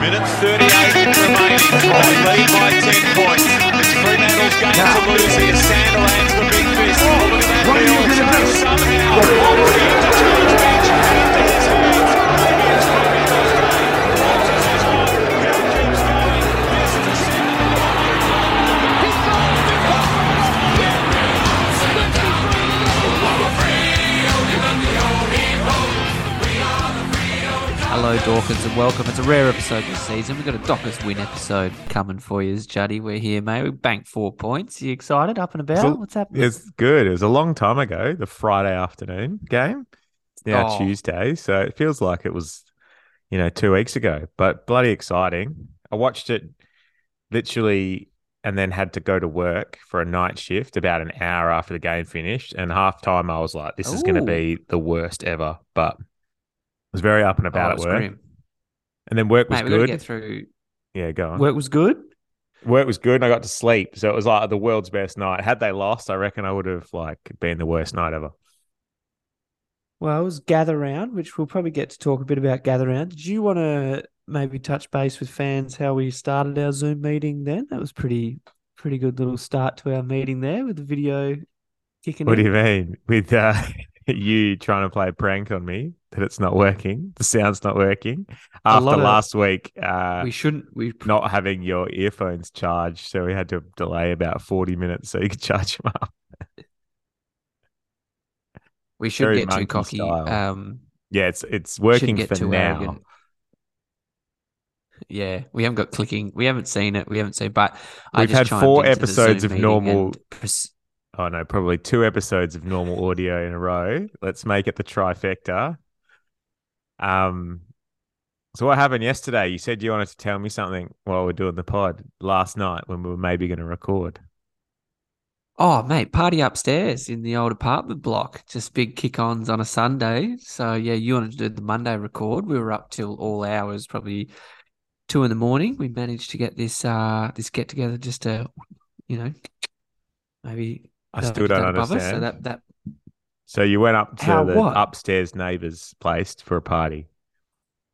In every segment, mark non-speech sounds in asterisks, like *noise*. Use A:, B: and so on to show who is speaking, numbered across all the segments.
A: Minute 38 remaining. Fry lead by 10 points. It's Fremantle's game to lose here. Sanderland's the big fist. Oh, look at that chase somehow.
B: Hello, Dawkins, and welcome. It's a rare episode this season. We've got a Dockers win episode coming for you, Juddy. We're here, mate. We banked four points. You excited? Up and about?
C: So-
B: What's happening?
C: It's good. It was a long time ago, the Friday afternoon game. It's now
B: Oh.
C: Tuesday, so it feels like it was, you know, two weeks ago, but bloody exciting. I watched it literally and then had to go to work for a night shift about an hour after the game finished. And half time, I was like, this is going to be the worst ever. But was very up and
B: Oh,
C: about
B: it
C: at
B: was
C: work.
B: grim.
C: And then work was
B: Mate, we've got to
C: good.
B: get through.
C: Yeah, go on.
B: Work was good.
C: work was good and I got to sleep. So it was like the world's best night. Had they lost, I reckon I would have like been the worst night ever.
B: Well, it was Gather Round, which we'll probably get to talk a bit about Gather Round. Did you want to maybe touch base with fans how we started our Zoom meeting then? That was pretty pretty good little start to our meeting there with the video kicking in.
C: What do you mean? With uh, you trying to play a prank on me that it's not working, the sound's not working. After
B: lot of-
C: last week, uh,
B: we shouldn't we
C: not having your earphones charged, so we had to delay about 40 minutes so you could *laughs* charge them up.
B: we should
C: very
B: get too cocky. Um
C: Yeah, it's it's working
B: get
C: for
B: too
C: now.
B: arrogant. Yeah, we haven't got clicking. We haven't seen it. We haven't seen, but I
C: We've had four episodes of normal-
B: pres-
C: Oh no, probably two episodes of normal audio in a row. Let's make it the trifecta. Um, so what happened yesterday? You said you wanted to tell me something while we're doing the pod last night when we were maybe going to record.
B: Oh, mate, party upstairs in the old apartment block. Just big kick-ons on a Sunday. So yeah, you wanted to do the Monday record. We were up till all hours, probably two in the morning. We managed to get this uh this get together just to, you know, maybe
C: I
B: don't
C: still don't
B: above us.
C: understand.
B: So that that
C: So you went up to
B: How
C: the
B: what?
C: upstairs neighbor's place for a party.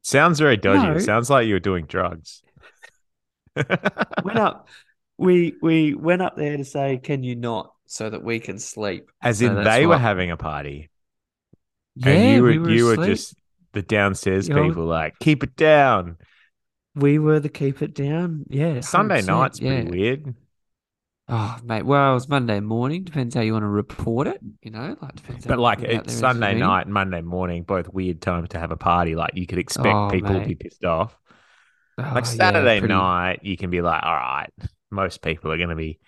C: Sounds very dodgy.
B: No.
C: Sounds like you were doing drugs.
B: went up. We we went up there to say, "Can you not?" So that we can sleep.
C: As
B: So
C: in, they were
B: what-
C: having a party,
B: Yeah,
C: and you were,
B: we were
C: you were just the downstairs
B: You know-
C: people, like keep it down.
B: We were the keep it down. Yeah,
C: Sunday
B: 100%,
C: night's
B: yeah.
C: pretty weird.
B: Oh, mate. Well, it was Monday morning. Depends how you want to report it. You know, like depends.
C: But like
B: you get out
C: it's Sunday night and Monday morning, both weird times to have a party. Like you could expect
B: Oh,
C: people to be pissed off.
B: Oh,
C: Like
B: yeah,
C: Saturday
B: pretty-
C: night, you can be like, all right, most people are going to be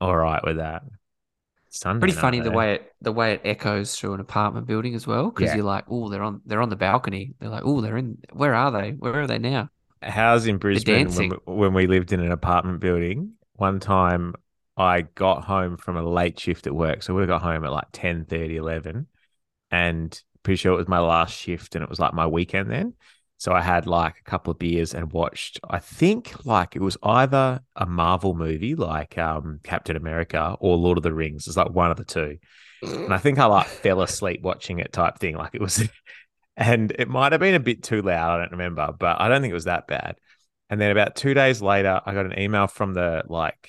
C: all right with that. Sunday
B: Pretty funny
C: night,
B: the
C: eh?
B: way it the way it echoes through an apartment building as well. Because
C: Yeah.
B: you're like, oh, they're on they're on the balcony. They're like, oh, they're in. Where are they? Where are they now?
C: How's in Brisbane when we, when we lived in an apartment building? One time I got home from a late shift at work. So we got home at like 10, 11 and pretty sure it was my last shift and it was like my weekend then. So I had like a couple of beers and watched, I think like it was either a Marvel movie like um, Captain America or Lord of the Rings. It's like one of the two. And I think I like fell asleep watching it type thing. Like it was, *laughs* and it might have been a bit too loud. I don't remember, but I don't think it was that bad. And then about two days later, I got an email from the like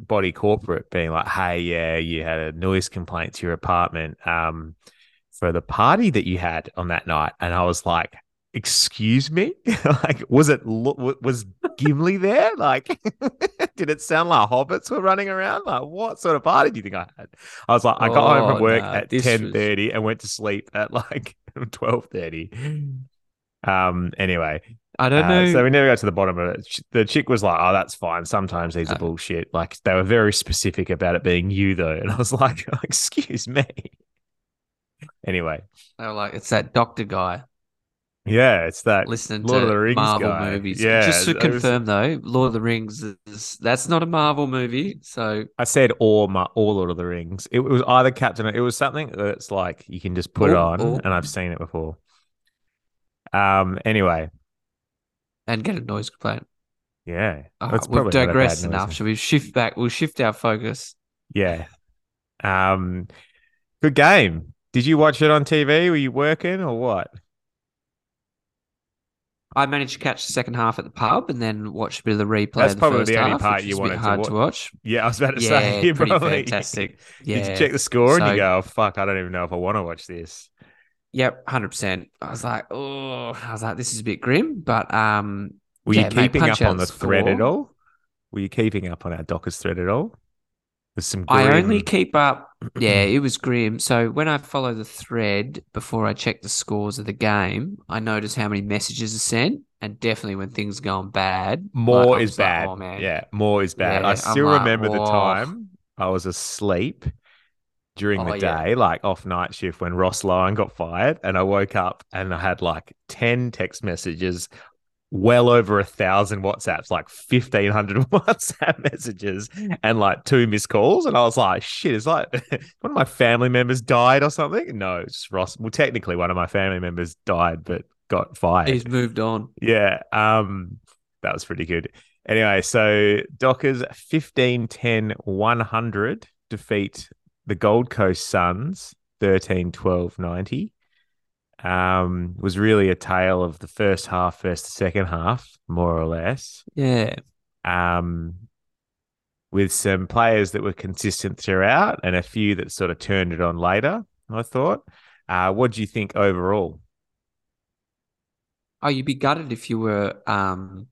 C: body corporate being like, "Hey, yeah, you had a noise complaint to your apartment um, for the party that you had on that night," and I was like. Excuse me, *laughs* like was it was Gimli there? Like, *laughs* did it sound like hobbits were running around? Like, what sort of party do you think I had? I was like, I got home
B: Oh,
C: from work
B: nah,
C: at ten thirty and went to sleep at like *laughs* twelve thirty. Um. Anyway,
B: I don't
C: uh,
B: know.
C: so we never got to the bottom of it. The chick was like, "Oh, that's fine. Sometimes these are
B: Uh,
C: bullshit." Like they were very specific about it being you, though, *laughs* and I was like, *laughs* "Excuse me." Anyway,
B: they were like, it's that doctor guy
C: yeah, it's that
B: listening
C: Lord
B: to
C: of the Rings
B: Marvel
C: guy.
B: movies.
C: Yeah,
B: just to
C: it was-
B: confirm though, Lord of the Rings is that's not a Marvel movie. So
C: I said or my or Lord of the Rings. It was either Captain. It was something that's like you can just put it on,
B: or-
C: and I've seen it before. Um. Anyway,
B: and get a noise complaint.
C: yeah,
B: we've
C: probably not a bad
B: digressed enough. Should we shift back? We'll shift our focus.
C: Yeah. Um. Good game. Did you watch it on TV? Were you working or what?
B: I managed to catch the second half at the pub and then watch a bit of the replay.
C: That's
B: the
C: probably the only
B: half,
C: part you
B: was a bit
C: wanted to
B: hard to watch.
C: Yeah, I was about to
B: Yeah,
C: say, *laughs* you
B: pretty
C: probably
B: fantastic. *laughs* Yeah,
C: Did you check the score and you go, oh, "Fuck, I don't even know if I want to watch this."
B: Yep, hundred percent. I was like, oh, I was like, this is a bit grim, but um,
C: Were
B: yeah,
C: you keeping
B: punch
C: up on the thread at all? Were you keeping up on our Dockers thread at all? There's some.
B: I only keep up. *clears throat* Yeah, it was grim. So when I follow the thread before I check the scores of the game, I notice how many messages are sent, and definitely when things are going bad,
C: more
B: like,
C: is
B: was like,
C: bad.
B: oh man,
C: Yeah, more is bad.
B: Yeah,
C: I
B: I'm
C: still
B: like,
C: remember the time I was asleep during
B: Oh,
C: the
B: yeah.
C: day, like off night shift when Ross Lyon got fired, and I woke up and I had like ten text messages, well over a thousand WhatsApps, like fifteen hundred *laughs* WhatsApp messages, and like two missed calls, and I was like, "Shit!" It's like *laughs* one of my family members died or something. No, it's Ross. Well, technically, one of my family members died, but got fired.
B: he's moved on.
C: Yeah. Um, that was pretty good. Anyway, so Dockers 15 10 100 defeat the Gold Coast Suns 13 12 90. Um, was really a tale of the first half, versus the second half, more or less.
B: Yeah,
C: Um, with some players that were consistent throughout and a few that sort of turned it on later, I thought. Uh, what do you think overall?
B: Oh, you'd be gutted if you were um,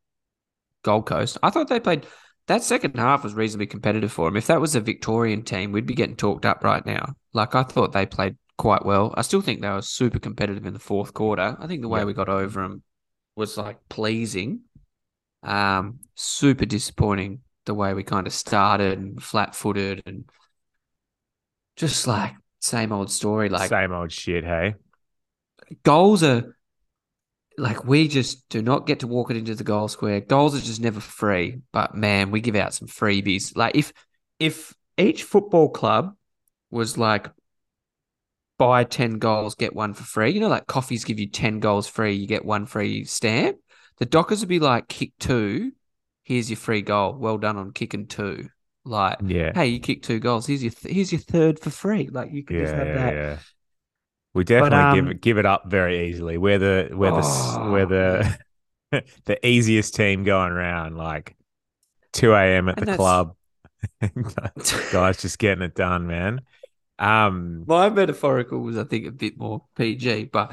B: Gold Coast. I thought they played that second half was reasonably competitive for them. If that was a Victorian team, we'd be getting talked up right now. Like I thought they played quite well. I still think they were super competitive in the fourth quarter. I think the way we got over them was like pleasing. Um, super disappointing the way we kind of started and flat footed and just like same old story. Like
C: Same old shit, hey?
B: goals are like we just do not get to walk it into the goal square. Goals are just never free, but man, we give out some freebies. Like if if each football club was like buy 10 goals, get one for free. You know, like coffees give you 10 goals free, you get one free stamp. The Dockers would be like, kick two, here's your free goal. Well done on kicking two. Like,
C: Yeah.
B: hey, you kick two goals. Here's your th- here's your third for free. Like you can
C: yeah,
B: just have
C: yeah,
B: that.
C: yeah. We definitely give
B: um,
C: it give it up very easily. We're the we're the
B: Oh,
C: we're the *laughs* the easiest team going around. Like two a.m. at
B: And
C: the club, *laughs* *laughs* guys, just getting it done, man. Um,
B: My metaphorical was, I think, a bit more PG, but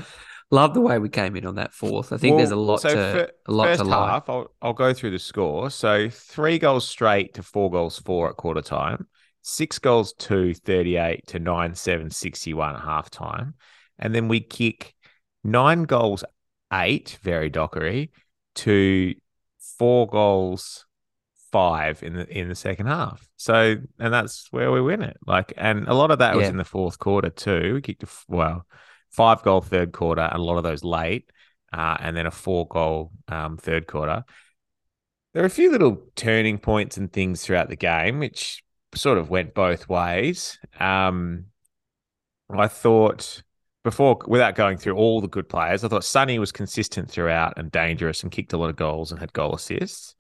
B: love the way we came in on that fourth. I think
C: well,
B: there's a lot
C: so
B: to
C: fir-
B: a lot
C: first
B: to
C: half, I'll I'll go through the score. So three goals straight to four goals four at quarter time. Six goals two, 38 to nine seven sixty one at half time. And then we kick nine goals eight, very dockery, to four goals five in the in the second half. So and that's where we win it. Like and a lot of that was in the fourth quarter too. We kicked a f- well five goal third quarter and a lot of those late, uh, and then a four goal um, third quarter. There are a few little turning points and things throughout the game, which sort of went both ways. Um, I thought before, without going through all the good players, I thought Sonny was consistent throughout and dangerous and kicked a lot of goals and had goal assists.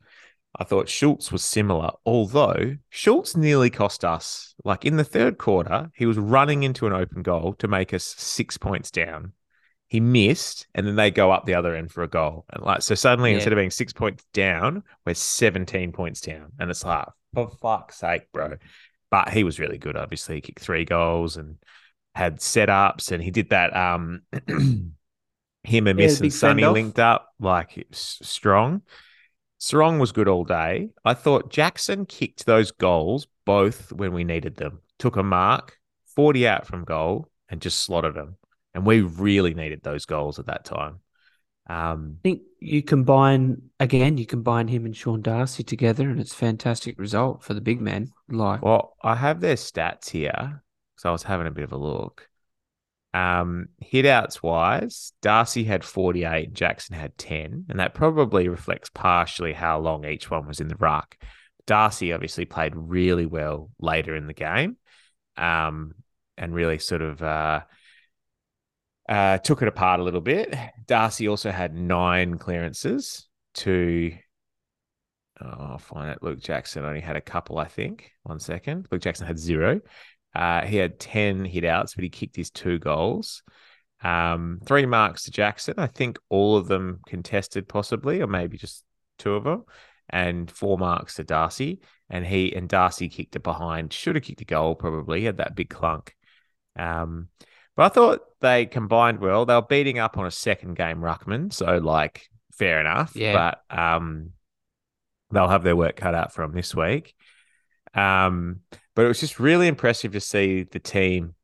C: I thought Schultz was similar, although Schultz nearly cost us. Like in the third quarter, he was running into an open goal to make us six points down. He missed, and then they go up the other end for a goal. And like so suddenly,
B: Yeah.
C: instead of being six points down, we're 17 points down. And it's like, for fuck's sake, bro. But he was really good, obviously. He kicked three goals and had setups, and he did that um *clears throat* him and
B: Yeah,
C: Miss and
B: send-off.
C: linked up like Serong. Serong was good all day. I thought Jackson kicked those goals both when we needed them. Took a mark, 40 out from goal, and just slotted them. And we really needed those goals at that time. Um,
B: I think you combine again, you combine him and Sean Darcy together, and it's fantastic result for the big man. Like,
C: well, I have their stats here because I was having a bit of a look. Um, hit outs wise, Darcy had 48, Jackson had 10, and that probably reflects partially how long each one was in the ruck. Darcy obviously played really well later in the game, um, and really sort of uh, uh, took it apart a little bit. Darcy also had nine clearances to. Oh, I'll find it. Luke Jackson only had a couple, I think. One second. Luke Jackson had zero. Uh, he had 10 hit outs, but he kicked his two goals. Um, three marks to Jackson. I think all of them contested, possibly, or maybe just two of them, and four marks to Darcy. And he and Darcy kicked it behind. Should have kicked a goal, probably. He had that big clunk. Um, but I thought they combined well. They were beating up on a second game ruckman, so like fair enough.
B: Yeah.
C: But um, they'll have their work cut out for them this week. Um, but it was just really impressive to see the team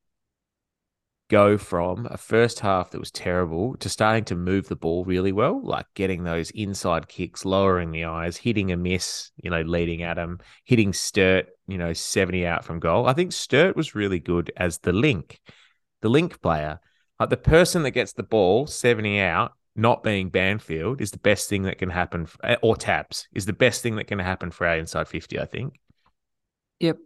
C: go from a first half that was terrible to starting to move the ball really well, like getting those inside kicks, lowering the eyes, hitting Amiss, you know, leading at them, hitting Sturt, you know, 70 out from goal. I think Sturt was really good as the link, the link player. Like the person that gets the ball 70 out, not being Banfield, is the best thing that can happen, for, eh, or Tabs is the best thing that can happen for our inside 50, I think.
B: Yep.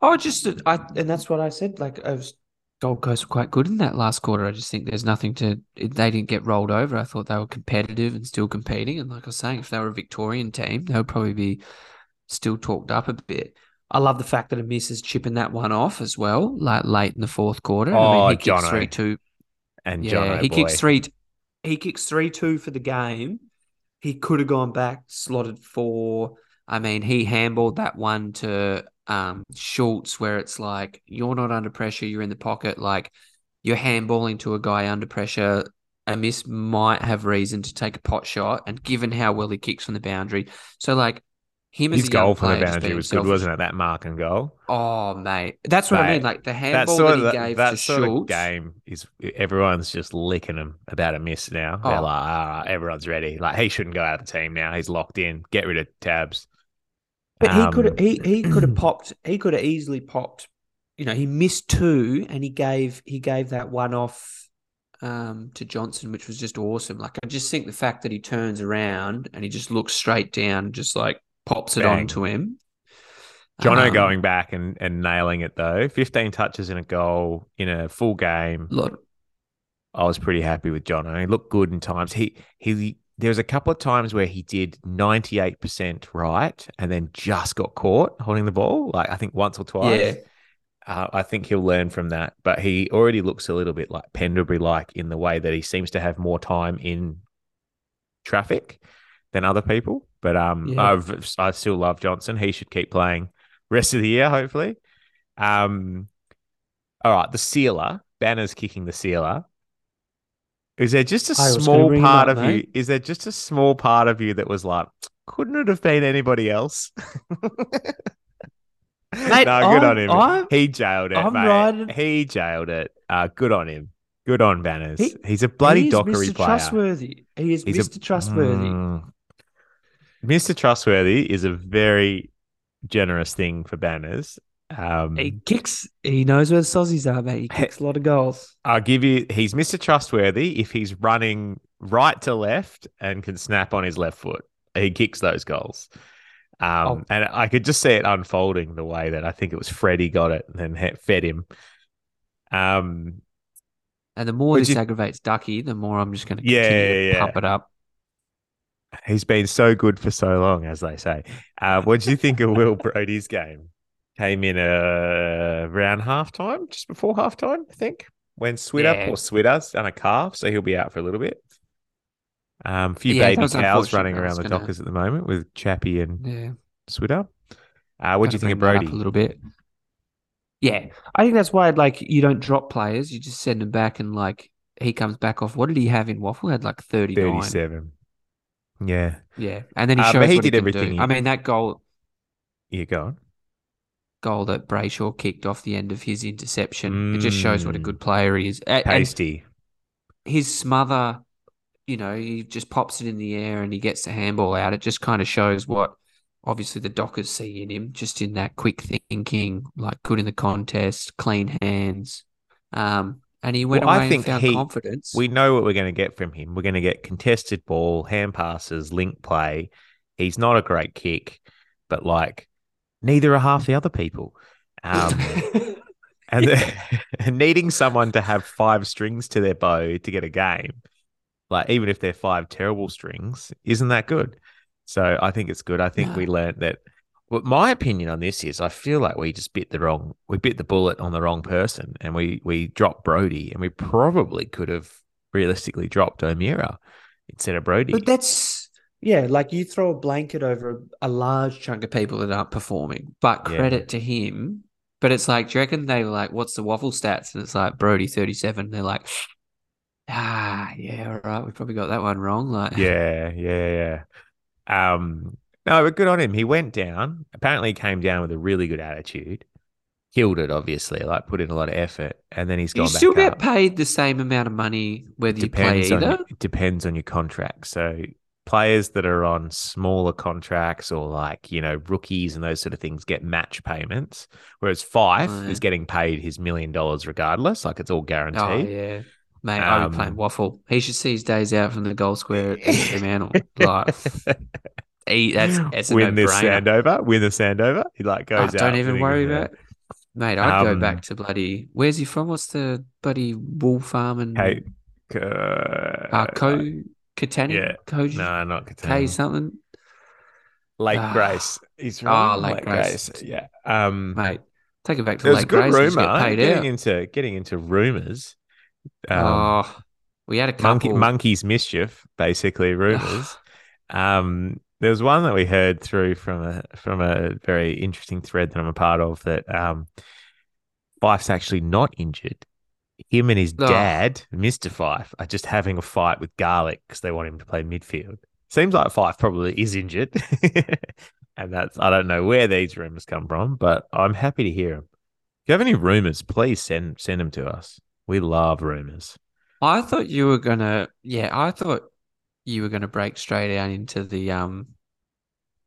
B: Oh, just I, and that's what I said. Like I was Gold Coast were quite good in that last quarter. I just think there's nothing to. They didn't get rolled over. I thought they were competitive and still competing. And like I was saying, if they were a Victorian team, they would probably be still talked up a bit. I love the fact that Amiss is chipping that one off as well, like late in the fourth quarter. I
C: Oh,
B: mean, he kicks
C: Jono.
B: three two.
C: And
B: Yeah,
C: John
B: he kicks three. He kicks three two for the game. He could have gone back, slotted four. I mean, he handballed that one to um, Schultz, where it's like you're not under pressure, you're in the pocket. Like you're handballing to a guy under pressure. Amiss might have reason to take a pot shot, and given how well he kicks from the boundary, so like him as
C: His
B: a
C: goal from the
B: player
C: boundary was good,
B: selfish-
C: wasn't it? That mark and goal.
B: Oh mate, that's what I mean. Like the handball
C: sort
B: that he gave
C: that
B: to
C: sort of
B: Schultz.
C: game is everyone's just licking him about Amiss now. They're
B: Oh.
C: like, ah, everyone's ready. Like he shouldn't go out of the team now. He's locked in. Get rid of tabs.
B: But he
C: Um,
B: could have he he could have popped he could have easily popped. You know, he missed two and he gave he gave that one off um to Johnson, which was just awesome. Like I just think the fact that he turns around and he just looks straight down, just like pops it
C: Bang.
B: onto him.
C: Jono
B: Um,
C: going back and, and nailing it though. 15 touches in a goal in a full game.
B: Look,
C: I was pretty happy with Jono. He looked good in times. He he there was a couple of times where he did 98% right and then just got caught holding the ball. Like I think once or twice.
B: yeah,
C: Uh, I think he'll learn from that, but he already looks a little bit like Pendlebury like in the way that he seems to have more time in traffic than other people. But um,
B: Yeah.
C: I've I still love Johnson. He should keep playing rest of the year, hopefully. Um, all right, the sealer Banner's kicking the sealer. Is there just a small part
B: up,
C: of you? Is there just a small part of you that was like, couldn't it have been anybody else? *laughs*
B: Mate,
C: no, good on
B: I'm-
C: him.
B: I'm-
C: he jailed it,
B: I'm
C: mate.
B: riding-
C: He jailed it. Uh, good on him. Good on Banners.
B: He-
C: He's a bloody
B: He's
C: dockery
B: Mr.
C: player.
B: Trustworthy. He is
C: He's a-
B: Mr. Trustworthy.
C: Mm. Mr. Trustworthy is a very generous thing for Banners. Um,
B: He kicks. He knows where the saucies are, mate. He kicks a lot of goals.
C: I'll give you. He's Mr. Trustworthy if he's running right to left and can snap on his left foot. He kicks those goals. Um,
B: Oh.
C: And I could just see it unfolding the way that I think it was Freddie got it and then fed him. Um,
B: And the more this
C: you-
B: aggravates Ducky, the more I'm just going to
C: Yeah, yeah,
B: to
C: yeah.
B: pump it up.
C: He's been so good for so long, as they say. Uh, what do you think of Will *laughs* Brodie's game? Came in uh, around halftime, just before halftime, I think, when Switter
B: Yeah.
C: or Switter's done a calf, so he'll be out for a little bit. Um, a few
B: Yeah,
C: baby cows running around the
B: gonna-
C: Dockers at the moment with Chappie and
B: Yeah.
C: Switter. Uh, what do you think of
B: Kinda bring that Brodie? A little bit. Yeah, I think that's why like you don't drop players. You just send them back, and like he comes back off. What did he have in Waffle? Had like thirty nine.
C: 37. Yeah.
B: Yeah, and then he
C: Uh,
B: shows
C: but he did
B: can
C: everything
B: do.
C: he-
B: I mean, that goal
C: You go on.
B: goal that Brayshaw kicked off the end of his interception. It just shows what a
C: Mm.
B: good player he is. And
C: Tasty.
B: his smother, you know, he just pops it in the air and he gets the handball out. It just kind of shows what obviously the Dockers see in him, just in that quick thinking, like good in the contest, clean hands. Um, and he went
C: Well, I think
B: and found
C: he-
B: confidence.
C: We know what we're going to get from him. We're going to get contested ball, hand passes, link play. He's not a great kick, but like neither are half the other people. Um, *laughs* and, and *laughs* needing someone to have five strings to their bow to get a game, like even if they're five terrible strings, isn't that good? So I think it's good. I think we learned that Well, my opinion on this is I feel like we just bit the wrong, we bit the bullet on the wrong person and we we dropped Brodie and we probably could have realistically dropped O'Meara instead of Brodie.
B: But that's yeah, like you throw a blanket over a, large chunk of people that aren't performing, but
C: Yeah.
B: credit to him. But it's like, do you reckon they were like, what's the waffle stats? And it's like Brodie thirty seven. They're like, ah, yeah, all right, we probably got that one wrong. Like,
C: yeah, yeah, yeah. Um, no, but good on him. He went down. Apparently, he came down with a really good attitude. Killed it, obviously. Like put in a lot of effort, and then he's gone
B: still
C: back
B: get
C: up.
B: paid the same amount of money whether you play
C: depends on
B: either.
C: it depends on your contract. So players that are on smaller contracts or like you know rookies and those sort of things get match payments, whereas Fyfe
B: Oh, yeah.
C: is getting paid his million dollars regardless. Like it's all
B: Oh
C: guaranteed.
B: yeah, mate, I'll be playing
C: Um,
B: waffle. He should see his days out from the goal square at *laughs* Fremantle. like, *laughs* he, that's *gasps* that's a
C: win
B: no
C: this
B: brainer.
C: Sandover, win the Sandover. He like
B: Oh,
C: goes out.
B: don't even worry about. Mate, I'd go
C: Um,
B: back to bloody. Where's he from? What's the bloody wool farm and
C: Hey, uh,
B: uh, Co Katani?
C: yeah.
B: Co
C: no, not
B: K
C: Katana.
B: something.
C: Lake
B: Ah.
C: Grace. He's from
B: Ah, Lake Grace.
C: Yeah. Um,
B: Mate, take it back to
C: There's
B: Lake
C: good
B: Grace.
C: rumor
B: get paid
C: getting
B: out.
C: into getting into rumors. Um,
B: oh, we had a
C: monkey monkey's mischief, basically rumors. um, there was one that we heard through from a from a very interesting thread that I'm a part of that um, Fyfe's actually not injured. Him and his
B: Oh.
C: dad, Mister Fyfe, are just having a fight with Garlic because they want him to play midfield. Seems like Fyfe probably is injured, *laughs* and that's I don't know where these rumors come from, but I'm happy to hear them. If you have any rumors, please send send them to us. We love rumors.
B: I thought you were gonna. Yeah, I thought you were gonna break straight out into the um,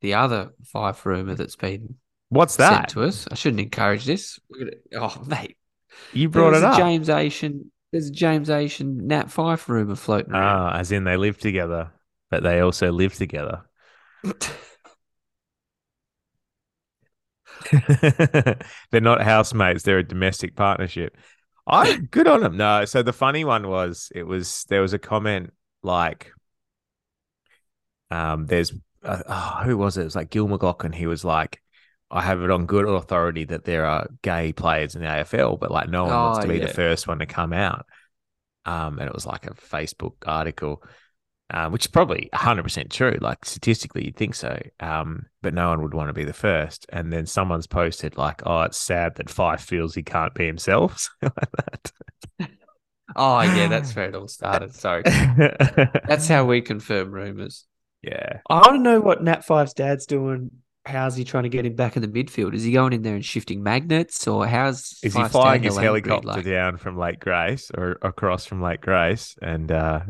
B: the other five rumor that's been
C: What's
B: sent
C: that?
B: to us. I shouldn't encourage this. Gonna, oh, mate,
C: You brought
B: there's
C: it up.
B: James Aish. There's a James Aish Nat Fyfe rumor floating around.
C: Ah, as in they live together, but they also live together. *laughs* they're not housemates; they're a domestic partnership. I good on them. No, so the funny one was it was there was a comment like, um, there's uh, oh, who was it? It was like Gil McLachlan. He was like, I have it on good authority that there are gay players in the AFL, but like no one wants
B: Oh,
C: to be
B: yeah.
C: the first one to come out. Um, and it was like a Facebook article, uh, which is probably 100% true. Like statistically, you'd think so. Um, but no one would want to be the first. And then someone's posted, like, oh, it's sad that Fyfe feels he can't be himself. *laughs*
B: Oh yeah, that's *sighs* where it all started. Sorry, *laughs* that's how we confirm rumors.
C: Yeah.
B: I want to know what Nat Fyfe's dad's doing. How's he trying to get him back in the midfield? Is he going in there and shifting magnets, or how's
C: Is he flying his helicopter
B: Like,
C: down from Lake Grace or across from Lake Grace and, uh,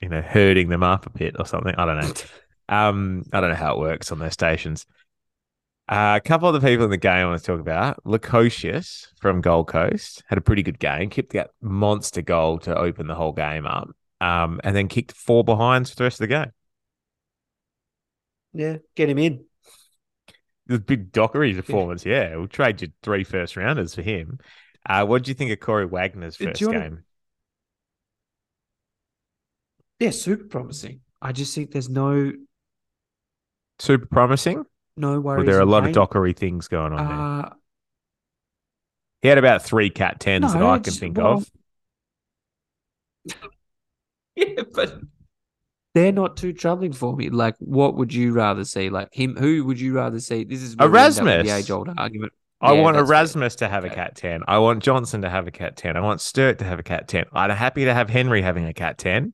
C: you know, herding them up a bit or something? I don't know. *laughs* Um, I don't know how it works on those stations. Uh, a couple of the people in the game I want to talk about. Lukosius from Gold Coast had a pretty good game, kicked that monster goal to open the whole game up, um, and then kicked four behinds for the rest of the game.
B: Yeah, get him in.
C: A big Dockery performance. Yeah, we'll trade you three first rounders for him. Uh, what do you think of Corey Wagner's
B: you
C: first game?
B: Yeah, super promising. I just think there's no
C: Super promising.
B: no
C: Or
B: worries.
C: there are a lot of. Dockery things going on there.
B: Uh,
C: He had about three cat tens that I can think
B: well,
C: of. *laughs*
B: yeah, but they're not too troubling for me. Like, what would you rather see? Like him? Who would you rather see? This is where we end up with
C: Erasmus.
B: the age old argument.
C: I
B: Yeah,
C: want. Erasmus to have a cat 10. I want Johnson to have a cat 10. I want Sturt to have a cat 10. I'm happy to have Henry having a cat 10.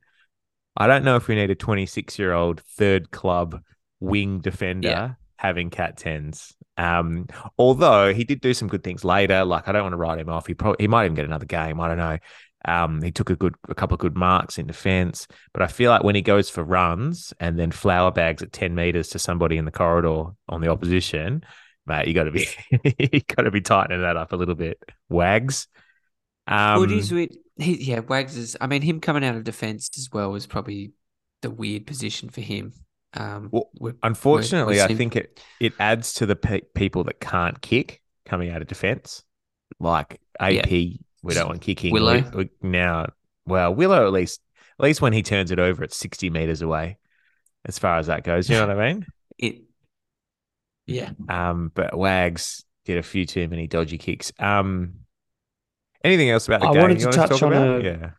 C: I don't know if we need a 26 year old third club wing defender
B: Yeah.
C: having cat 10s. Um, although he did do some good things later. Like, I don't want to write him off. He probably, he might even get another game. I don't know. Um, he took a good, a couple of good marks in defense, but I feel like when he goes for runs and then flower bags at 10 meters to somebody in the corridor on the opposition, mate, you got to be *laughs* you got to be tightening that up a little bit. Wags. Um,
B: well, it is weird. He, yeah, Wags is. I mean, him coming out of defense as well was probably the weird position for him. Um,
C: Well,
B: we-
C: unfortunately,
B: we
C: I think it it adds to the pe- people that can't kick coming out of defense, like AP. We don't want kicking
B: Willow.
C: We- we- now. Well, Willow at least at least when he turns it over, it's sixty meters away. As far as that goes, you know what I mean? *laughs*
B: it. Yeah.
C: Um, but Wags did a few too many dodgy kicks. Um, anything else about the
D: I
C: game
D: wanted to
C: want
D: touch
C: talk
D: on
C: about?
D: a-
C: Yeah,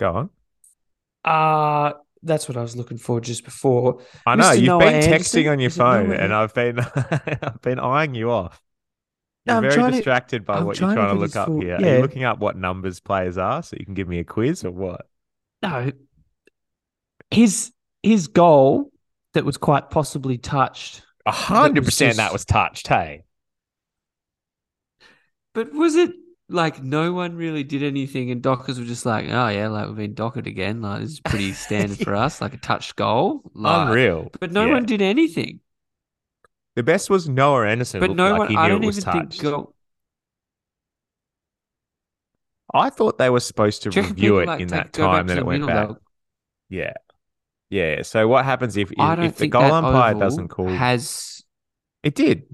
C: go on.
D: Uh that's what I was looking for just before.
C: I know
D: Mr.
C: you've
D: Noah
C: been
D: Anderson?
C: texting on your
D: Is it Noah
C: phone, and I've been *laughs* I've been eyeing you off. You're
D: I'm
C: very
D: trying to-
C: distracted by
D: I'm
C: what you're
D: trying to
C: to look up
D: full-
C: here. Are you looking up what numbers players are so you can give me a quiz or what?
D: No. His his goal that was quite possibly touched.
C: A hundred percent that was touched. Hey,
B: But was it like no one really did anything and Dockers were just like, oh yeah, like we've been dockered again. Like this is pretty *laughs* standard for us, like a touched goal. Like,
C: unreal.
B: But no
C: Yeah.
B: one did anything.
C: The best was Noah Anderson.
B: But no
C: like
B: one I don't even
C: touched.
B: think goal
C: I thought they were supposed to review it
B: like,
C: in that time that it went back.
B: they'll-
C: Yeah, yeah. So what happens if if, if the goal umpire doesn't call?
B: has
C: It did.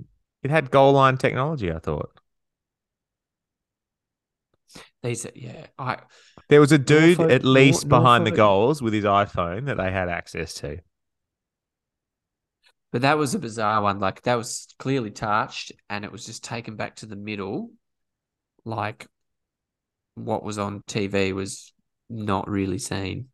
C: It had goal line technology. I thought
B: these yeah, I
C: there was a dude
D: Norfolk-
C: at least behind the goals with his iPhone that they had access to.
B: But that was a bizarre one. Like that was clearly touched, and it was just taken back to the middle. Like what was on TV was not really seen.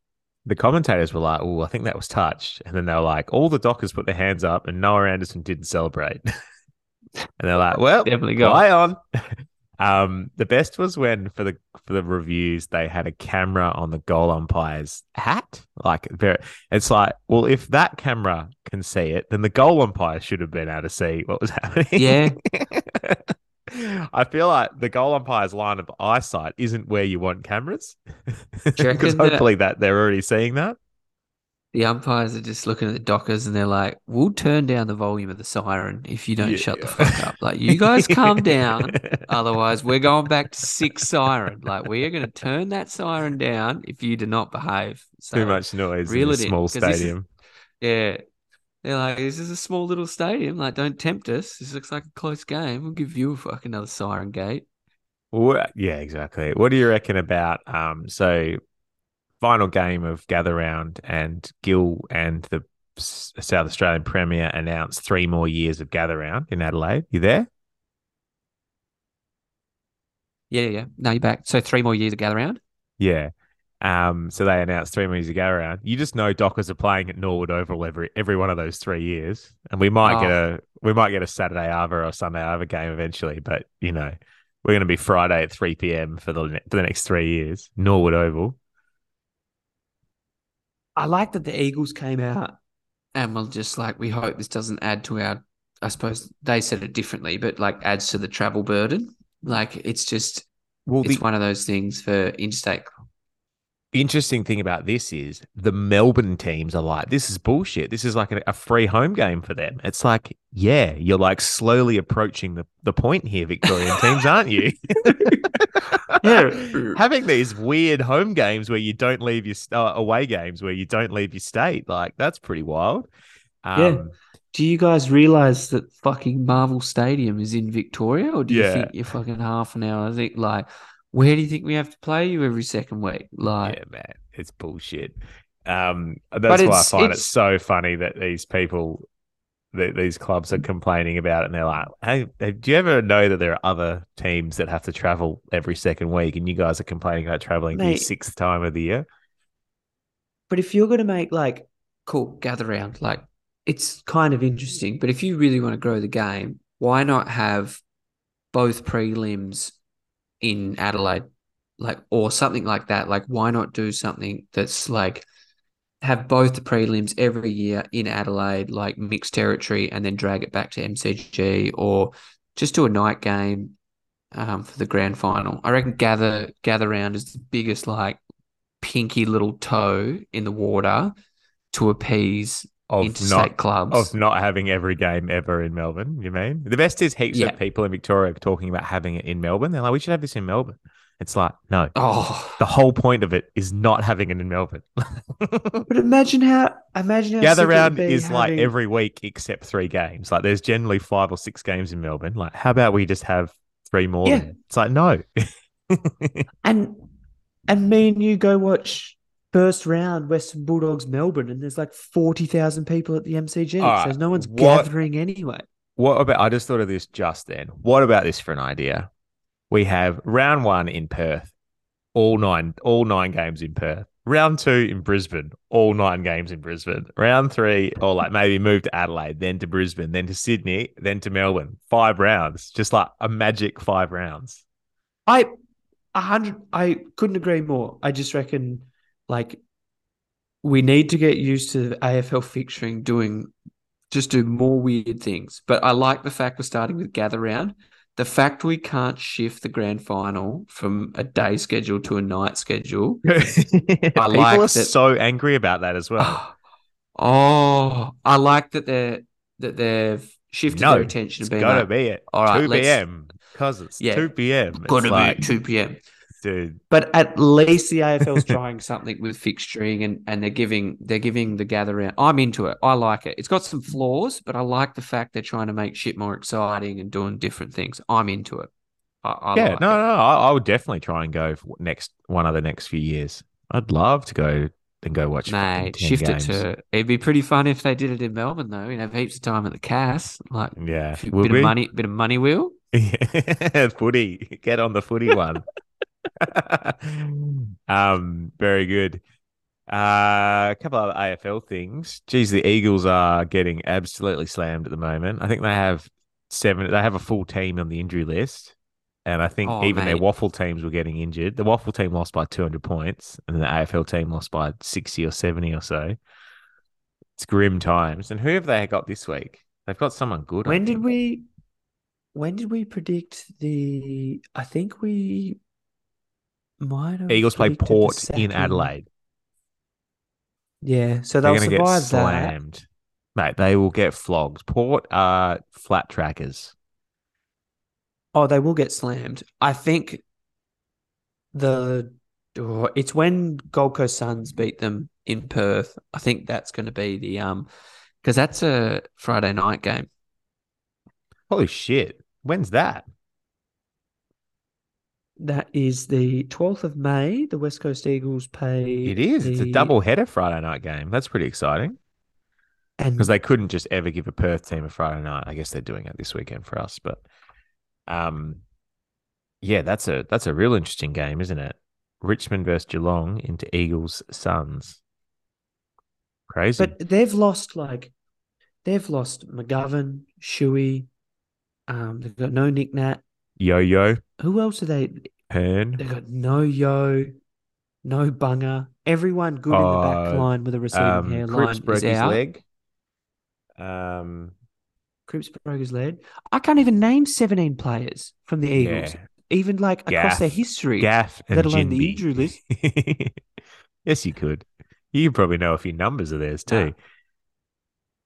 C: The commentators were like, "Oh, I think that was touched," and then they were like, "All the Dockers put their hands up, and Noah Anderson didn't celebrate." *laughs* and they're like, "Well,
B: Definitely
C: go on. *laughs* um, the best was when for the for the reviews they had a camera on the goal umpire's hat. Like very, it's like, well, if that camera can see it, then the goal umpire should have been able to see what was *laughs* happening.
B: Yeah. *laughs*
C: I feel like the goal umpire's line of eyesight isn't where you want cameras. Because *laughs*
B: that-
C: hopefully that they're already seeing that.
B: The umpires are just looking at the dockers and they're like, "We'll turn down the volume of the siren if you don't shut the fuck up. Like you guys calm down, *laughs* otherwise we're going back to six siren. Like we are going to turn that siren down if you do not behave." So,
C: Too much noise in a
B: in,
C: small
B: 'cause is-
C: stadium.
B: Yeah. They're like, this is a small little stadium. Like, don't tempt us. This looks like a close game. We'll give you a fucking another siren gate.
C: What, yeah, exactly. What do you reckon about um so final game of gather round and Gil and the South Australian Premier announced three more years of gather round in Adelaide. You there?
B: Yeah, yeah. No, you're back. So three more years of gather round.
C: Yeah. Um, so they announced three more years of gather round. You just know Dockers are playing at Norwood Oval every every one of those three years, and we might get
B: Oh.
C: a we might get a Saturday Ava or Sunday Ava game eventually. But you know, we're going to be Friday at three p.m. for the for the next three years. Norwood Oval.
D: I like that the Eagles came out.
B: And we'll just like, we hope this doesn't add to our, I suppose they said it differently, but like adds to the travel burden. Like, it's just,
C: Well,
B: it's
C: the
B: one of those things for interstate.
C: Interesting thing about this is the Melbourne teams are like, this is bullshit. This is like a, a free home game for them. It's like, yeah, you're like slowly approaching the, the point here, Victorian teams, aren't you? *laughs*
D: Yeah.
C: Having these weird home games where you don't leave your uh, away games where you don't leave your state, like that's pretty wild. Um,
D: Yeah.
B: Do you guys realize that fucking Marvel Stadium is in Victoria, or do you
C: Yeah.
B: think you're fucking half an hour? I think like, where do you think we have to play you every second week? Like,
C: yeah, man, it's bullshit. Um, that's why I find it so funny that these people, that these clubs are complaining about it, and they're like, "Hey, hey, do you ever know that there are other teams that have to travel every second week, and you guys are complaining about traveling the sixth time of the year?"
D: But if you're going to make like,
B: cool, gather round. Like, it's kind of interesting. But if you really want to grow the game, why not have both prelims in Adelaide? Like, or something like that. Like, why not do something that's like have both the prelims every year in Adelaide, like mixed territory, and then drag it back to MCG, or just do a night game um, for the grand final. I reckon gather gather round is the biggest like pinky little toe in the water to appease
C: Of not
B: clubs.
C: of not having every game ever in Melbourne. You mean the best is heaps
B: Yeah.
C: of people in Victoria talking about having it in Melbourne. They're like, "We should have this in Melbourne." It's like, no,
B: oh,
C: the whole point of it is not having it in Melbourne. *laughs*
D: but imagine how, imagine how
C: Gather
D: sick it would
C: round is like every week except three games. Like there's generally five or six games in Melbourne. Like, how about we just have three more?
D: Yeah.
C: It's like, no. *laughs*
D: and and me and you go watch first round Western Bulldogs Melbourne, and there's like forty thousand people at the MCG,
C: All
D: so no one's
C: what-
D: gathering anyway.
C: What about? I just thought of this just then. What about this for an idea? We have round one in Perth, all nine, all nine games in Perth. Round two in Brisbane, all nine games in Brisbane. Round three, or like maybe move to Adelaide, then to Brisbane, then to Sydney, then to Melbourne. Five rounds, just like a magic five rounds.
B: I a hundred. I couldn't agree more. I just reckon, like, we need to get used to the AFL fixturing doing just do more weird things. But I like the fact we're starting with gather round. The fact we can't shift the grand final from a day schedule to a night schedule. *laughs*
C: People
B: like
C: are
B: that-
C: so angry about that as well. *sighs*
B: Oh, I like that they're that they've shifted
C: no,
B: their attention
C: it's
B: to being
C: gotta
B: like,
C: be it.
B: all right, 2
C: p.m. because it's
B: Yeah,
C: two p.m.
B: Got
C: It's
B: to
C: like,
B: be at two p.m.
C: dude.
B: But at least the AFL's trying something with fixturing and, and they're giving they're giving the gather round. I'm into it. I like it. It's got some flaws, but I like the fact they're trying to make shit more exciting and doing different things. I'm into it. I, I
C: yeah,
B: like
C: no,
B: it.
C: no, I, I would definitely try and go for next one of the next few years. I'd love to go and go watch.
B: Mate,
C: 10
B: shift
C: games.
B: it to. It'd be pretty fun if they did it in Melbourne, though. You'd have heaps of time at the Cass, like
C: Yeah,
B: a bit
C: we?
B: of money, bit of money wheel. *laughs*
C: Yeah, footy. Get on the footy one. *laughs* *laughs* um, very good. Uh, a couple of AFL things. Geez, the Eagles are getting absolutely slammed at the moment. I think they have seven. They have a full team on the injury list, and I think
B: Oh,
C: even their waffle teams were getting injured. The waffle team lost by two hundred points, and the AFL team lost by sixty or seventy or so. It's grim times. And who have they got this week? They've got someone good.
B: When did we? When did we predict the? I think we might have.
C: Eagles play Port in. Adelaide.
B: Yeah, so
C: They're
B: they'll
C: going to get
B: survive that.
C: slammed. Mate, they will get flogged. Port are flat trackers.
B: Oh, they will get slammed. I think the oh, it's when Gold Coast Suns beat them in Perth. I think that's going to be the um because that's a Friday night game.
C: Holy shit. When's that?
B: That is the 12th of May. The West Coast Eagles play.
C: It is. It's a double header Friday night game. That's pretty exciting
B: and
C: because they couldn't just ever give a Perth team a Friday night. I guess they're doing it this weekend for us, but um, yeah, that's a that's a real interesting game, isn't it? Richmond versus Geelong into Eagles Suns. Crazy.
B: But they've lost like they've lost McGovern, Shuey. Um, they've got no Nick Nat.
C: Yo yo,
B: Who else are they?
C: Hearn.
B: They've got no Yeo, no Bunger. Everyone good in the back
C: Uh,
B: line with a receiving
C: Um,
B: hairline
C: Cripps broke his leg. Um,
B: Cripps broke his leg. I can't even name 17 players from the Eagles,
C: yeah,
B: even like across their history.
C: Gaff and
B: let alone the
C: Jinby.
B: injury list. *laughs*
C: yes, you could. You probably know a few numbers of theirs too.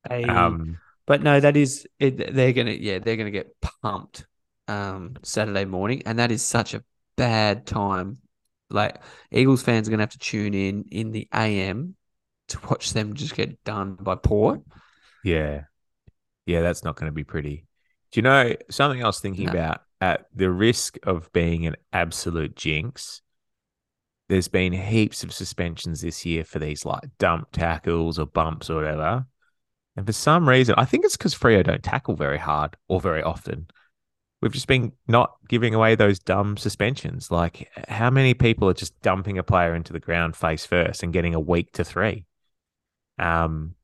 B: They-
C: Um,
B: But no, that is it, they're gonna yeah they're gonna get pumped um Saturday morning, and that is such a bad time. Like Eagles fans are gonna have to tune in in the AM to watch them just get done by Port.
C: yeah, yeah, that's not going to be pretty. Do you know something I was thinking
B: No.
C: about? At the risk of being an absolute jinx, there's been heaps of suspensions this year for these like dump tackles or bumps or whatever. And for some reason, I think it's because Freo don't tackle very hard or very often. We've just been not giving away those dumb suspensions. Like, how many people are just dumping a player into the ground face first and getting a week to three? Um,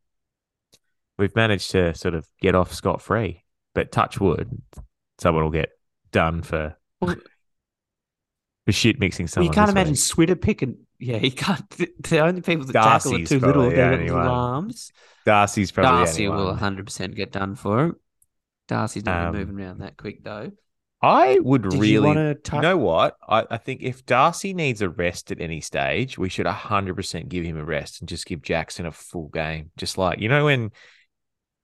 C: we've managed to sort of get off scot free, but touch wood, someone will get done for
B: Well-
C: for shit mixing
B: Well,
C: someone.
B: you can't imagine
C: week.
B: Switter picking. Yeah, you can't. *laughs* The, the only people that tackle are
C: Darcy's
B: too little.
C: the
B: They've got little arms.
C: Darcy's probably
E: Darcy will
C: one.
E: 100% get done for it. Darcy's not
C: Um,
E: moving around that quick, though.
C: I would
B: Did you
C: really.
B: want to
C: You know what? I, I think if Darcy needs a rest at any stage, we should 100% give him a rest and just give Jackson a full game. Just like, you know, when,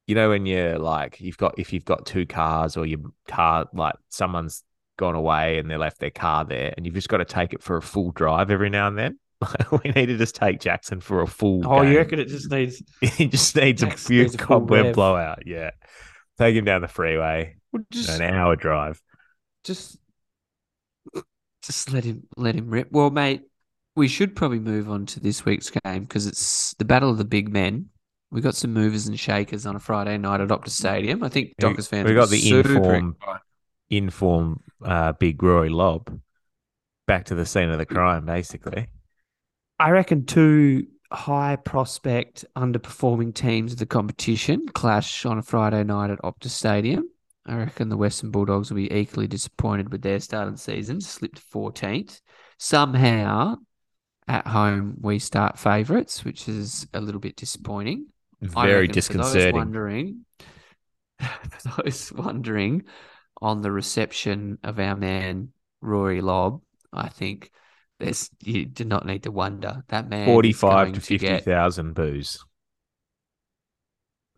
C: you know, when you're like, you've got, if you've got two cars or your car, like someone's gone away and they left their car there and you've just got to take it for a full drive every now and then. *laughs* we need to just take Jackson for a full
B: oh,
C: game.
B: you reckon it just needs? *laughs*
C: it just needs
B: Jackson
C: a few
B: needs a
C: cobweb blowout. Yeah. Take him down the freeway.
B: Well, just,
C: An hour drive.
E: Just, just let him let him rip. Well, mate, we should probably move on to this week's game because it's the battle of the big men.
B: We got some movers and shakers on a Friday night at Optus Stadium. I think Dockers fans.
C: we got the inform-. Inform uh, big Rory Lobb back to the scene of the crime, basically.
D: I reckon
B: two high prospect underperforming teams of the competition clash on a Friday night at Optus Stadium. I reckon the Western Bulldogs will be equally disappointed with their start of the season, slipped 14th. Somehow, at home, we start favourites, which is a little bit disappointing.
C: Very disconcerting.
B: Those wondering, for *laughs* those wondering on the reception of our man Rory Lobb, I think there's you do not need to wonder that man is
C: 45
B: going
C: to
B: to
C: 50,000 boos.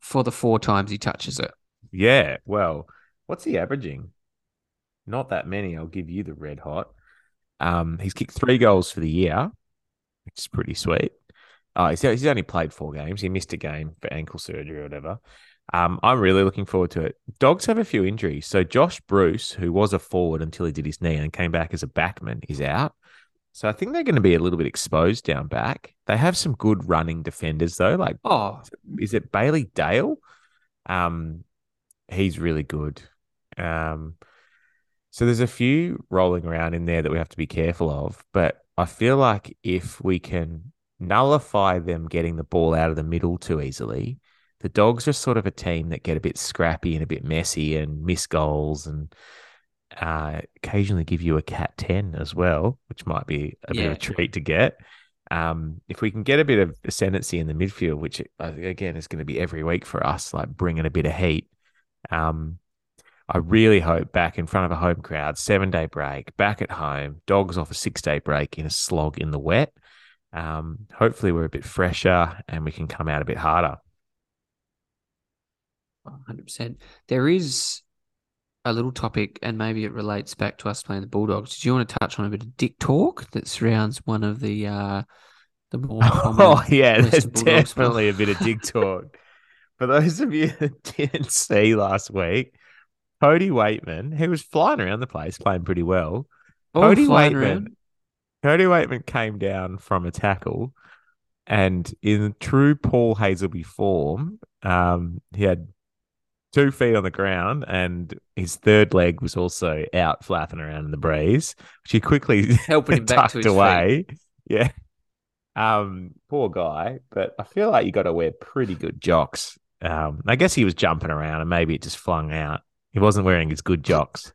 B: for the four times he touches it.
C: Yeah. Well, what's he averaging? Not that many. I'll give you the red hot. Um, he's kicked three goals for the year, which is pretty sweet. Uh, he's, he's only played four games. He missed a game for ankle surgery or whatever. Um, I'm really looking forward to it. Dogs have a few injuries. So Josh Bruce, who was a forward until he did his knee and came back as a backman, is out. So I think they're going to be a little bit exposed down back. They have some good running defenders though. Like
B: Oh,
C: is it Bailey Dale? Um, he's really good. Um, so there's a few rolling around in there that we have to be careful of. But I feel like if we can nullify them getting the ball out of the middle too easily, the dogs are sort of a team that get a bit scrappy and a bit messy and miss goals and uh, occasionally give you a cat 10 as well, which might be a bit of a treat to get. Um, if we can get a bit of ascendancy in the midfield, which uh, again is going to be every week for us, like bringing a bit of heat, um, I really hope back in front of a home crowd, seven day break, back at home, dogs off a six day break in a slog in the wet. Um, hopefully, we're a bit fresher and we can come out a bit harder.
B: 100%. There is a little topic, and maybe it relates back to us playing the Bulldogs. Do you want to touch on a bit of dick talk that surrounds one of the uh, the more *laughs*
C: Oh yeah, there's *laughs* definitely a bit of dick *laughs* talk. For those of you that didn't see last week, Cody Weightman, who was flying around the place, playing pretty well.
B: all
C: Cody Weightman,
B: around?
C: Cody Weightman came down from a tackle, and in true Paul Hasleby form, um, he had two feet on the ground, and his third leg was also out flapping around in the breeze, which he quickly *laughs*
B: Helping him back
C: tucked
B: to his feet.
C: away. Yeah. Um, poor guy, but I feel like you got to wear pretty good jocks. Um, I guess he was jumping around and maybe it just flung out. He wasn't wearing his good jocks.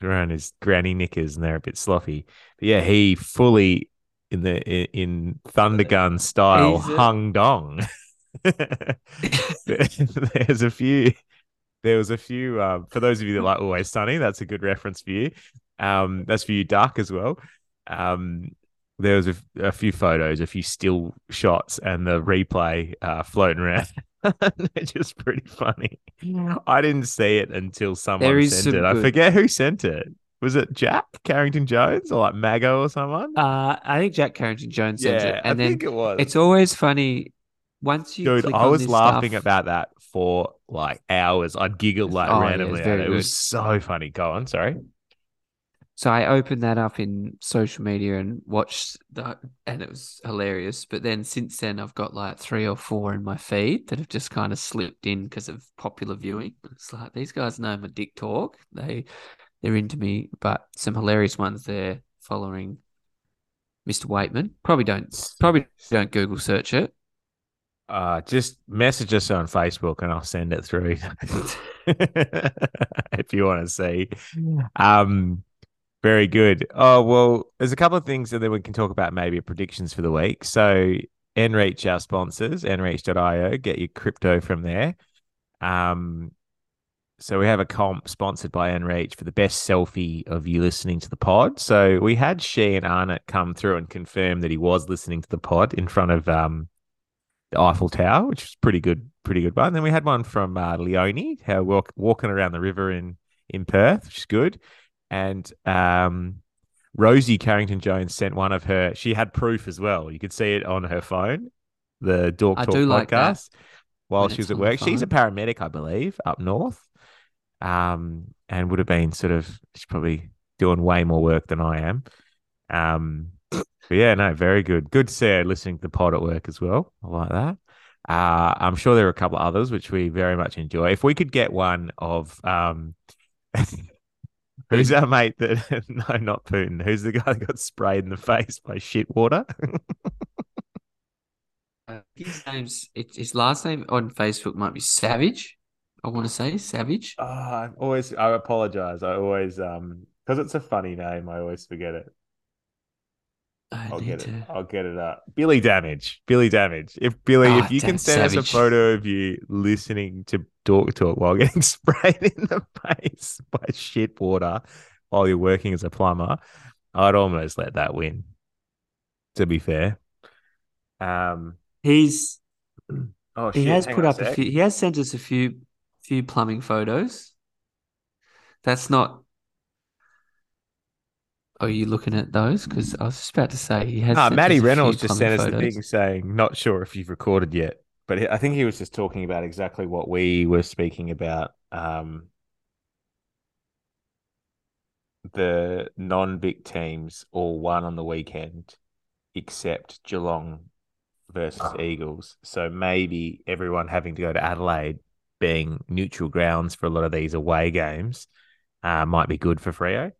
C: Wearing his granny knickers and they're a bit sloppy. But yeah, he fully in the in, in Thundergun style
B: a-
C: hung dong. *laughs* *laughs* There's a few. There was a few. Um, for those of you that like Always Sunny, that's a good reference for you. Um, that's for you, Duck, as well. Um, there was a, a few photos, a few still shots, and the replay uh, floating around. *laughs* They're just pretty funny. I didn't see it until someone sent
B: some
C: it. I forget who sent it. Was it Jack Carrington Jones or like Mago or someone?
B: Uh, I think Jack Carrington Jones sent
C: yeah,
B: it, and
C: I
B: then
C: think it was.
B: it's always funny once you.
C: Dude, I was laughing
B: stuff-
C: about that for like hours. I'd giggle like
B: Oh,
C: randomly.
B: very
C: it. it
B: good.
C: was so funny. Go on, sorry.
B: So I opened that up in social media and watched that, and it was hilarious. But then since then, I've got like three or four in my feed that have just kind of slipped in because of popular viewing. It's like these guys know my dick talk. They they're into me, but some hilarious ones there following Mr. Weightman. Probably don't probably don't Google search it.
C: Uh, just message us on Facebook and I'll send it through *laughs* if you want to see. Um, very good. Oh well, there's a couple of things and then we can talk about maybe predictions for the week. So Enreach, our sponsors, enreach.io, get your crypto from there. Um, so we have a comp sponsored by Enreach for the best selfie of you listening to the pod. So we had She and Arnott come through and confirm that he was listening to the pod in front of um the Eiffel Tower, which was pretty good, pretty good one. Then we had one from uh, Leonie, how walk, walking around the river in in Perth, which is good. And um, Rosie Carrington Jones sent one of her. She had proof as well. You could see it on her phone, the Dork
B: I
C: Talk
B: do like
C: podcast, while she was at work. She's a paramedic, I believe, up north, um, and would have been sort of. She's probably doing way more work than I am. Um, but yeah, no, very good. Good to see her listening to the pod at work as well. I like that. Uh, I'm sure there are a couple others which we very much enjoy. If we could get one of um, *laughs* who's our mate that *laughs* no, not Putin. Who's the guy that got sprayed in the face by shit water? *laughs*
B: Uh, his name's it, his last name on Facebook might be Savage. I want to say Savage.
C: Oh, I always I apologize. I always um because it's a funny name, I always forget it.
B: I
C: I'll get
B: to.
C: it. I'll get it up. Billy Damage. Billy Damage. If Billy,
B: Ah,
C: if you can send us a photo of you listening to Dork Talk while getting *laughs* sprayed in the face by shit water while you're working as a plumber, I'd almost let that win. To be fair. Um
B: He's
C: oh
B: he
C: shit,
B: has put up a
C: sec.
B: few. He has sent us a few few plumbing photos. That's not. Are you looking at those? Because I was just about to say he has.
C: Nah,
B: sent
C: Matty
B: us a few
C: Reynolds just
B: plumbing
C: sent us the
B: photos.
C: thing saying, not sure if you've recorded yet, but I think he was just talking about exactly what we were speaking about. Um, the non-big teams all won on the weekend, except Geelong versus Eagles. So maybe everyone having to go to Adelaide, being neutral grounds for a lot of these away games, uh, might be good for Freo.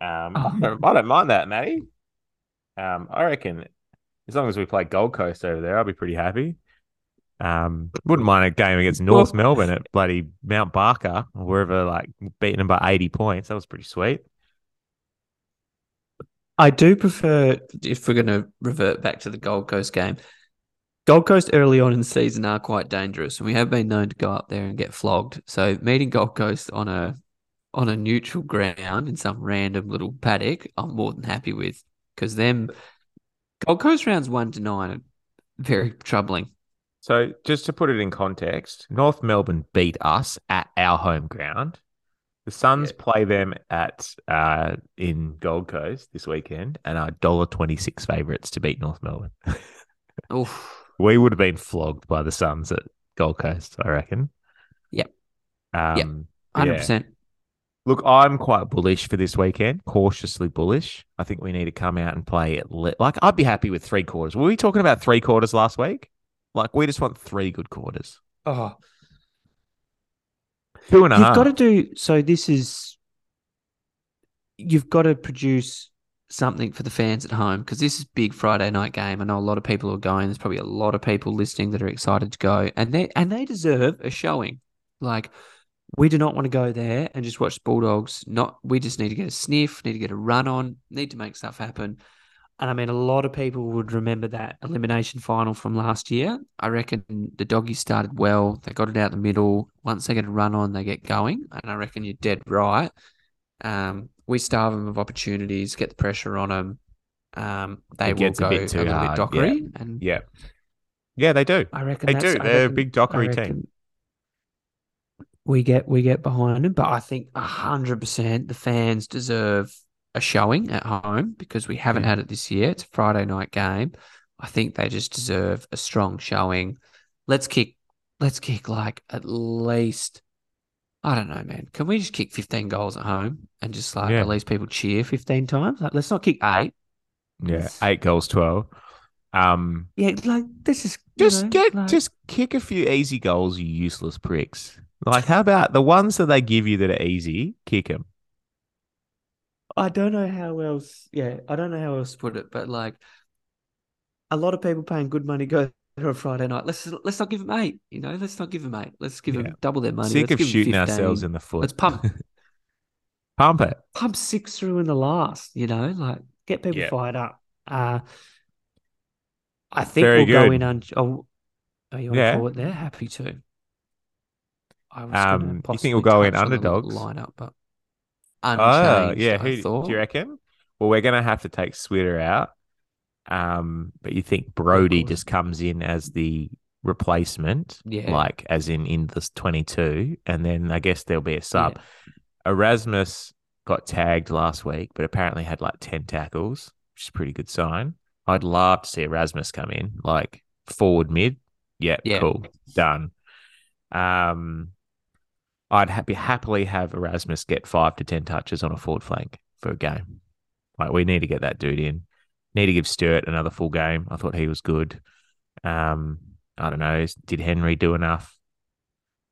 C: Um, I, don't, I don't mind that, Matty. Um, I reckon as long as we play Gold Coast over there, I'll be pretty happy. Um, wouldn't mind a game against North Melbourne at bloody Mount Barker or wherever, like beating them by eighty points. That was pretty sweet.
D: I do prefer
B: If we're going to revert back to the Gold Coast game, Gold Coast early on in the season are quite dangerous, and we have been known to go up there and get flogged. So meeting Gold Coast on a on a neutral ground in some random little paddock, I'm more than happy with because them Gold Coast rounds one to nine are very troubling.
C: So just to put it in context, North Melbourne beat us at our home ground. The Suns play them at uh, in Gold Coast this weekend and are dollar twenty six favourites to beat North Melbourne. *laughs*
B: Oof.
C: we would have been flogged by the Suns at Gold Coast, I reckon.
B: Yep.
C: Um,
B: Yep.
C: yeah.
B: Hundred percent.
C: Look, I'm quite bullish for this weekend, cautiously bullish. I think we need to come out and play it. Li- like, I'd be happy with three quarters. Were we talking about three quarters last week? Like, we just want three good quarters.
D: oh
C: Two and a
D: You've
C: half.
D: got to do so. This is you've got to produce
B: something for the fans at home because this is big Friday night game. I know a lot of people are going. There's probably a lot of people listening that are excited to go, and they and they deserve a showing. Like we do not want to go there and just watch the Bulldogs. Not we just need to get a sniff, need to get a run on, need to make stuff happen.
D: And I mean, a lot of people would remember that
B: Elimination final from last year. I reckon the doggies started well. They got it out the middle. Once they get a run on, they get going. And I reckon you're dead right. Um, we starve them of opportunities, get the pressure on them. Um, they will
C: a
B: go a,
C: bit too
B: little
C: hard,
B: bit dockery, and
C: Yeah. Yeah, they do.
D: I reckon
C: They do. They're a big dockery
D: I
C: team.
D: We get we get behind them, but I think
B: a hundred percent the fans deserve a showing at home because we haven't
C: Yeah.
B: had it this year. It's a Friday night game. I think they just deserve a strong showing. Let's kick. Let's kick like at least. I don't know, man. Can we just kick 15 goals at home and just like
C: Yeah.
B: at least people cheer 15 times? Like, let's not kick eight.
C: Yeah. Eight goals, 12. Um,
D: yeah, like this is
C: just
D: know,
C: get,
D: like-
C: just kick a few easy goals, you useless pricks. Like, how about the ones that they give you that are easy? Kick them.
D: I don't know how else. Yeah, I don't know how else.
B: Let's put it, but like
D: A lot of people paying good money go *laughs*
B: for a Friday night, let's let's not give them eight. You know, let's not give them eight. Let's give
C: Yeah.
B: them double their money.
C: Sick
B: let's
C: of shooting ourselves in the foot.
B: Let's pump *laughs*
C: Pump it.
D: pump six through in the last. You know, like get people
C: Yeah.
D: fired up. Uh, I think
C: Very
D: we'll go in on. Oh, oh, you want
C: Yeah.
D: to it there?
B: Happy to. I was
C: Um, you think we'll go in
B: touch on the
C: underdogs?
B: lineup, but
C: Oh, yeah. Who do you reckon? Well, we're going to have to take Switter out. Um, but you think
B: Brodie
C: just comes in as the replacement,
B: Yeah.
C: like as in in this 22, and then I guess there'll be a sub. Erasmus got tagged last week, but apparently had like 10 tackles, which is a pretty good sign. I'd love to see Erasmus come in, like forward mid. Yeah,
B: Yeah.
C: cool. Done. Um, I'd happy happily have Erasmus get five to 10 touches on a forward flank for a game. Like, we need to get that dude in. Need to give Sturt another full game. I thought he was good. Um, I don't know. Did Henry do enough?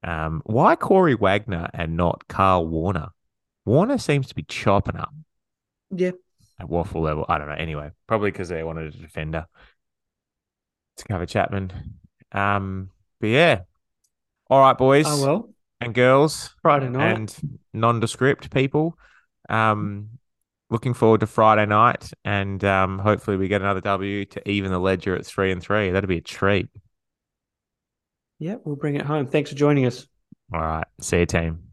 C: Um, why Corey Wagner and not Karl Worner? Worner seems to be chopping up
D: Yeah.
C: at waffle level. I don't know. Anyway, probably because they wanted a defender to cover Chapman. Um, but yeah. All right, boys
D: Oh well.
C: And girls
D: Friday night.
C: and nondescript people. Um, looking forward to Friday night, and um, hopefully we get another W to even the ledger at three and three. That'd be a treat.
D: yeah, we'll bring it home. Thanks for joining us.
C: All right, see you, team.